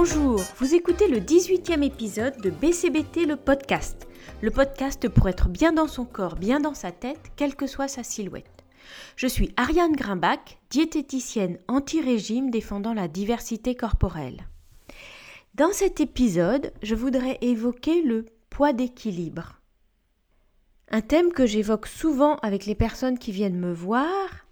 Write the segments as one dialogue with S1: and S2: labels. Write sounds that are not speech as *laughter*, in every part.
S1: Bonjour, vous écoutez le 18e épisode de BCBT le podcast. Le podcast pour être bien dans son corps, bien dans sa tête, quelle que soit sa silhouette. Je suis Ariane Grimbach, diététicienne anti-régime défendant la diversité corporelle. Dans cet épisode, je voudrais évoquer le poids d'équilibre. Un thème que j'évoque souvent avec les personnes qui viennent me voir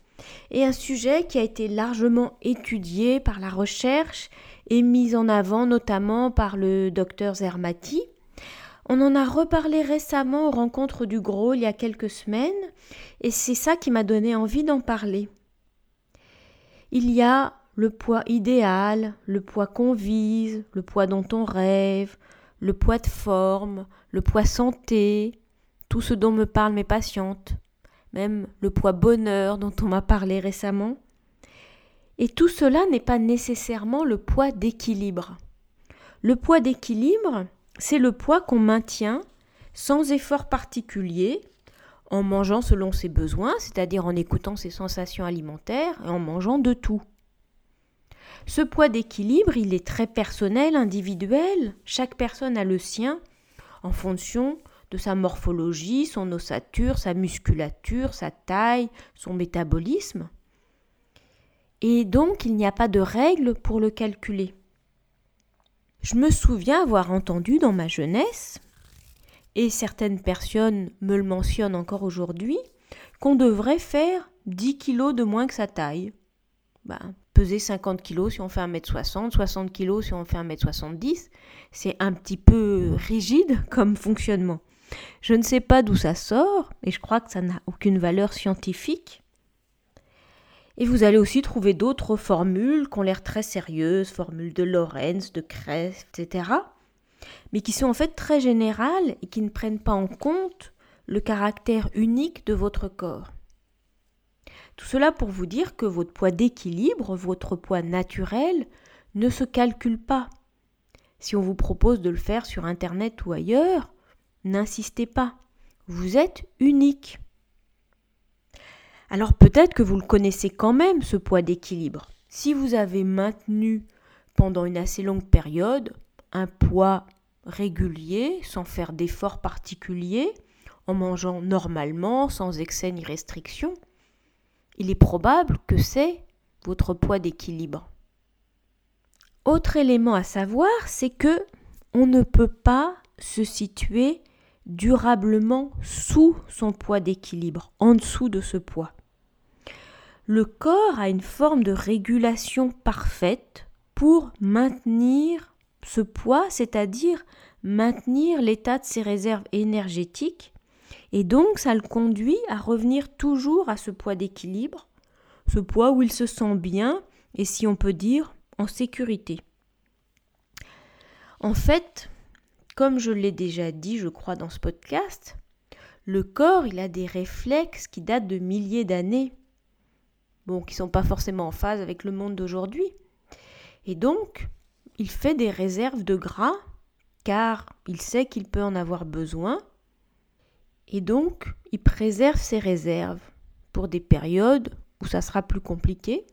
S1: et un sujet qui a été largement étudié par la recherche et mis en avant notamment par le docteur Zermati. On en a reparlé récemment aux rencontres du Gros il y a quelques semaines et c'est ça qui m'a donné envie d'en parler. Il y a le poids idéal, le poids qu'on vise, le poids dont on rêve, le poids de forme, le poids santé, tout ce dont me parlent mes patientes même le poids bonheur dont on m'a parlé récemment. Et tout cela n'est pas nécessairement le poids d'équilibre. Le poids d'équilibre, c'est le poids qu'on maintient sans effort particulier, en mangeant selon ses besoins, c'est-à-dire en écoutant ses sensations alimentaires et en mangeant de tout. Ce poids d'équilibre, il est très personnel, individuel, chaque personne a le sien en fonction de sa morphologie, son ossature, sa musculature, sa taille, son métabolisme. Et donc il n'y a pas de règle pour le calculer. Je me souviens avoir entendu dans ma jeunesse, et certaines personnes me le mentionnent encore aujourd'hui, qu'on devrait faire 10 kilos de moins que sa taille. Ben, peser 50 kilos si on fait 1m60, 60 kilos si on fait 1m70, c'est un petit peu rigide *laughs* comme fonctionnement. Je ne sais pas d'où ça sort, et je crois que ça n'a aucune valeur scientifique. Et vous allez aussi trouver d'autres formules qui ont l'air très sérieuses, formules de Lorenz, de Kress, etc., mais qui sont en fait très générales et qui ne prennent pas en compte le caractère unique de votre corps. Tout cela pour vous dire que votre poids d'équilibre, votre poids naturel, ne se calcule pas. Si on vous propose de le faire sur Internet ou ailleurs, N'insistez pas. Vous êtes unique. Alors peut-être que vous le connaissez quand même, ce poids d'équilibre. Si vous avez maintenu pendant une assez longue période un poids régulier, sans faire d'efforts particuliers, en mangeant normalement, sans excès ni restriction, il est probable que c'est votre poids d'équilibre. Autre élément à savoir, c'est que on ne peut pas se situer durablement sous son poids d'équilibre, en dessous de ce poids. Le corps a une forme de régulation parfaite pour maintenir ce poids, c'est-à-dire maintenir l'état de ses réserves énergétiques, et donc ça le conduit à revenir toujours à ce poids d'équilibre, ce poids où il se sent bien et si on peut dire en sécurité. En fait, comme je l'ai déjà dit, je crois, dans ce podcast, le corps, il a des réflexes qui datent de milliers d'années. Qui ne sont pas forcément en phase avec le monde d'aujourd'hui. Et donc, il fait des réserves de gras, car il sait qu'il peut en avoir besoin. Et donc, il préserve ses réserves pour des périodes où ça sera plus compliqué.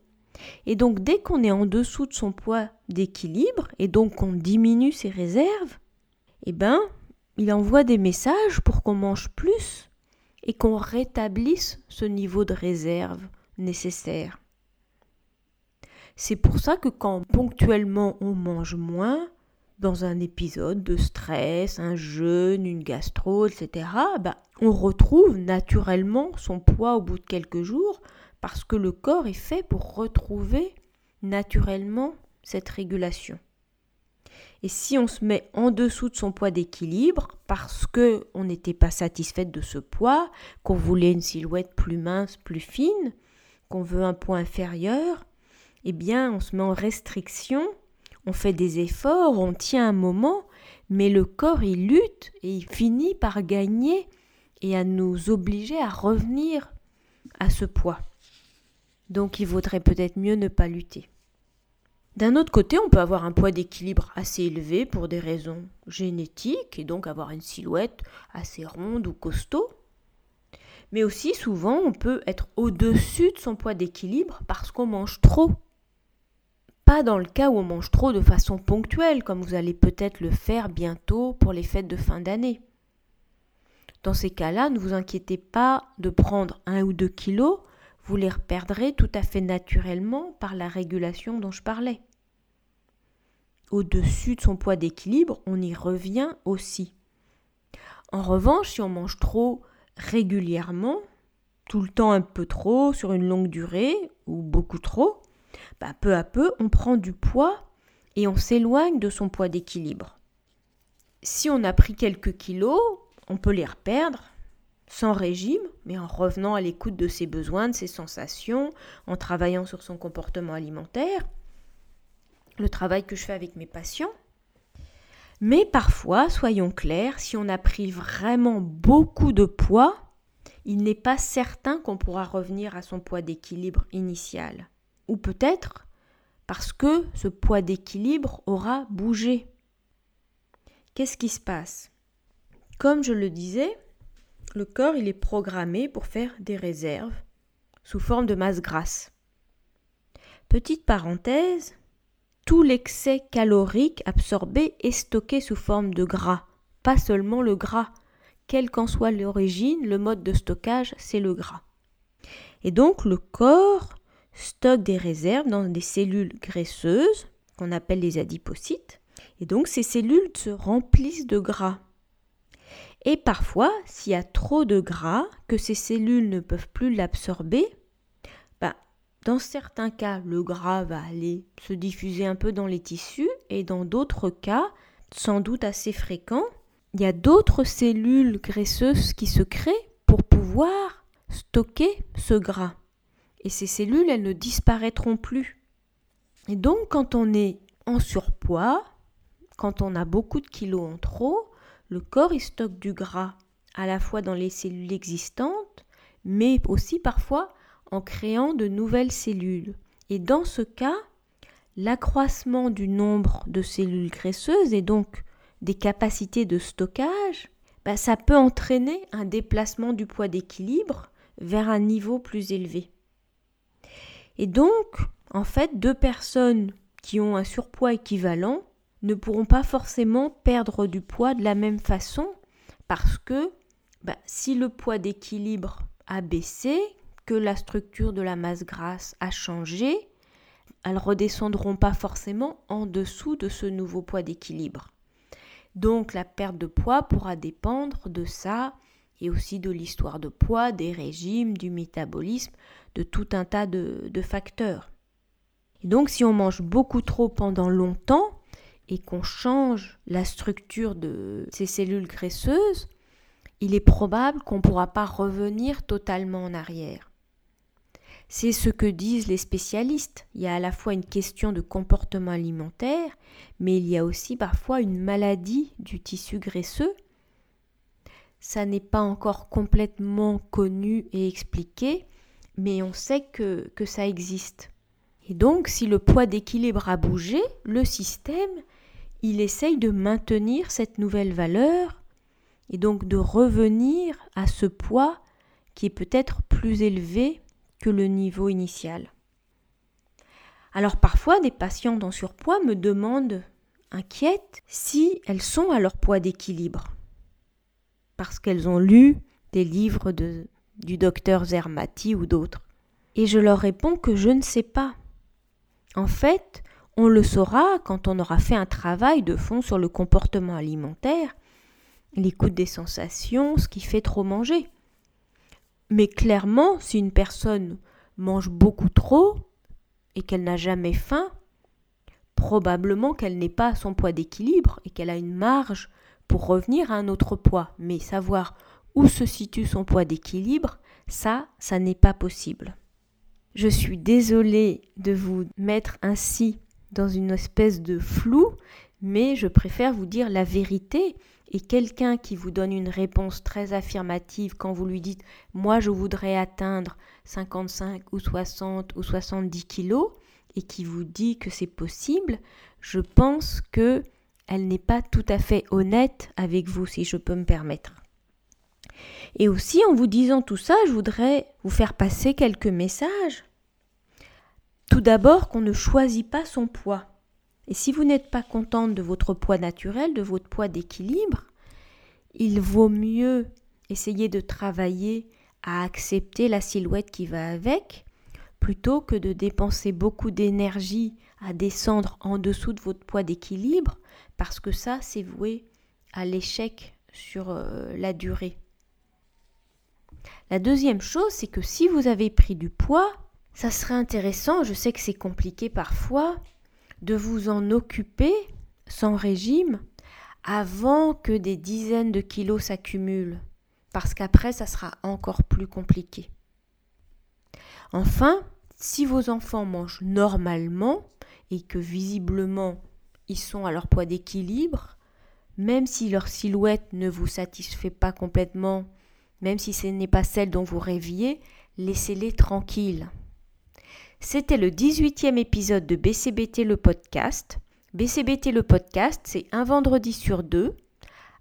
S1: Et donc, dès qu'on est en dessous de son poids d'équilibre, et donc qu'on diminue ses réserves, eh ben, il envoie des messages pour qu'on mange plus et qu'on rétablisse ce niveau de réserve nécessaire. C'est pour ça que quand ponctuellement on mange moins, dans un épisode de stress, un jeûne, une gastro, etc., ben, on retrouve naturellement son poids au bout de quelques jours parce que le corps est fait pour retrouver naturellement cette régulation. Et si on se met en dessous de son poids d'équilibre parce que on n'était pas satisfaite de ce poids, qu'on voulait une silhouette plus mince, plus fine, qu'on veut un poids inférieur, eh bien, on se met en restriction, on fait des efforts, on tient un moment, mais le corps il lutte et il finit par gagner et à nous obliger à revenir à ce poids. Donc il vaudrait peut-être mieux ne pas lutter. D'un autre côté, on peut avoir un poids d'équilibre assez élevé pour des raisons génétiques et donc avoir une silhouette assez ronde ou costaud. Mais aussi souvent, on peut être au-dessus de son poids d'équilibre parce qu'on mange trop. Pas dans le cas où on mange trop de façon ponctuelle, comme vous allez peut-être le faire bientôt pour les fêtes de fin d'année. Dans ces cas-là, ne vous inquiétez pas de prendre un ou deux kilos, vous les reperdrez tout à fait naturellement par la régulation dont je parlais. Au-dessus de son poids d'équilibre, on y revient aussi. En revanche, si on mange trop régulièrement, tout le temps un peu trop, sur une longue durée, ou beaucoup trop, bah, peu à peu, on prend du poids et on s'éloigne de son poids d'équilibre. Si on a pris quelques kilos, on peut les reperdre sans régime, mais en revenant à l'écoute de ses besoins, de ses sensations, en travaillant sur son comportement alimentaire, le travail que je fais avec mes patients. Mais parfois, soyons clairs, si on a pris vraiment beaucoup de poids, il n'est pas certain qu'on pourra revenir à son poids d'équilibre initial. Ou peut-être parce que ce poids d'équilibre aura bougé. Qu'est-ce qui se passe? Comme je le disais, le corps il est programmé pour faire des réserves sous forme de masse grasse. Petite parenthèse, tout l'excès calorique absorbé est stocké sous forme de gras, pas seulement le gras. Quelle qu'en soit l'origine, le mode de stockage, c'est le gras. Et donc le corps stocke des réserves dans des cellules graisseuses, qu'on appelle les adipocytes, et donc ces cellules se remplissent de gras. Et parfois, s'il y a trop de gras, que ces cellules ne peuvent plus l'absorber, dans certains cas, le gras va aller se diffuser un peu dans les tissus, et dans d'autres cas, sans doute assez fréquents, il y a d'autres cellules graisseuses qui se créent pour pouvoir stocker ce gras. Et ces cellules, elles ne disparaîtront plus. Et donc, quand on est en surpoids, quand on a beaucoup de kilos en trop, le corps il stocke du gras à la fois dans les cellules existantes, mais aussi parfois en créant de nouvelles cellules. Et dans ce cas, l'accroissement du nombre de cellules graisseuses et donc des capacités de stockage, bah, ça peut entraîner un déplacement du poids d'équilibre vers un niveau plus élevé. Et donc, en fait, deux personnes qui ont un surpoids équivalent ne pourront pas forcément perdre du poids de la même façon parce que bah, si le poids d'équilibre a baissé, que la structure de la masse grasse a changé, elles redescendront pas forcément en dessous de ce nouveau poids d'équilibre. Donc la perte de poids pourra dépendre de ça et aussi de l'histoire de poids, des régimes, du métabolisme, de tout un tas de, de facteurs. Et donc si on mange beaucoup trop pendant longtemps, et qu'on change la structure de ces cellules graisseuses, il est probable qu'on ne pourra pas revenir totalement en arrière. C'est ce que disent les spécialistes. Il y a à la fois une question de comportement alimentaire, mais il y a aussi parfois une maladie du tissu graisseux. Ça n'est pas encore complètement connu et expliqué, mais on sait que, ça existe. Et donc, si le poids d'équilibre a bougé, le système il essaye de maintenir cette nouvelle valeur et donc de revenir à ce poids qui est peut-être plus élevé que le niveau initial. Alors parfois des patientes en surpoids me demandent, inquiètes, si elles sont à leur poids d'équilibre. Parce qu'elles ont lu des livres du docteur Zermati ou d'autres. Et je leur réponds que je ne sais pas. En fait, on le saura quand on aura fait un travail de fond sur le comportement alimentaire, l'écoute des sensations, ce qui fait trop manger. Mais clairement, si une personne mange beaucoup trop et qu'elle n'a jamais faim, probablement qu'elle n'est pas à son poids d'équilibre et qu'elle a une marge pour revenir à un autre poids. Mais savoir où se situe son poids d'équilibre, ça, ça n'est pas possible. Je suis désolée de vous mettre ainsi dans une espèce de flou, mais je préfère vous dire la vérité. Et quelqu'un qui vous donne une réponse très affirmative quand vous lui dites moi je voudrais atteindre 55 ou 60 ou 70 kilos et qui vous dit que c'est possible, je pense que elle n'est pas tout à fait honnête avec vous si je peux me permettre. Et aussi en vous disant tout ça, je voudrais vous faire passer quelques messages Tout d'abord qu'on ne choisit pas son poids. Et si vous n'êtes pas contente de votre poids naturel, de votre poids d'équilibre, il vaut mieux essayer de travailler à accepter la silhouette qui va avec, plutôt que de dépenser beaucoup d'énergie à descendre en dessous de votre poids d'équilibre, parce que ça, c'est voué à l'échec sur euh, la durée. La deuxième chose, c'est que si vous avez pris du poids, ça serait intéressant, je sais que c'est compliqué parfois, de vous en occuper sans régime avant que des dizaines de kilos s'accumulent, parce qu'après, ça sera encore plus compliqué. Enfin, si vos enfants mangent normalement et que visiblement ils sont à leur poids d'équilibre, même si leur silhouette ne vous satisfait pas complètement, même si ce n'est pas celle dont vous rêviez, laissez-les tranquilles. C'était le 18e épisode de BCBT le podcast. BCBT le podcast, c'est un vendredi sur deux,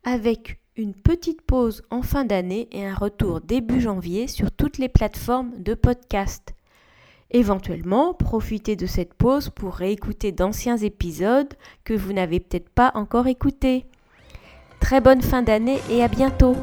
S1: avec une petite pause en fin d'année et un retour début janvier sur toutes les plateformes de podcast. Éventuellement, profitez de cette pause pour réécouter d'anciens épisodes que vous n'avez peut-être pas encore écoutés. Très bonne fin d'année et à bientôt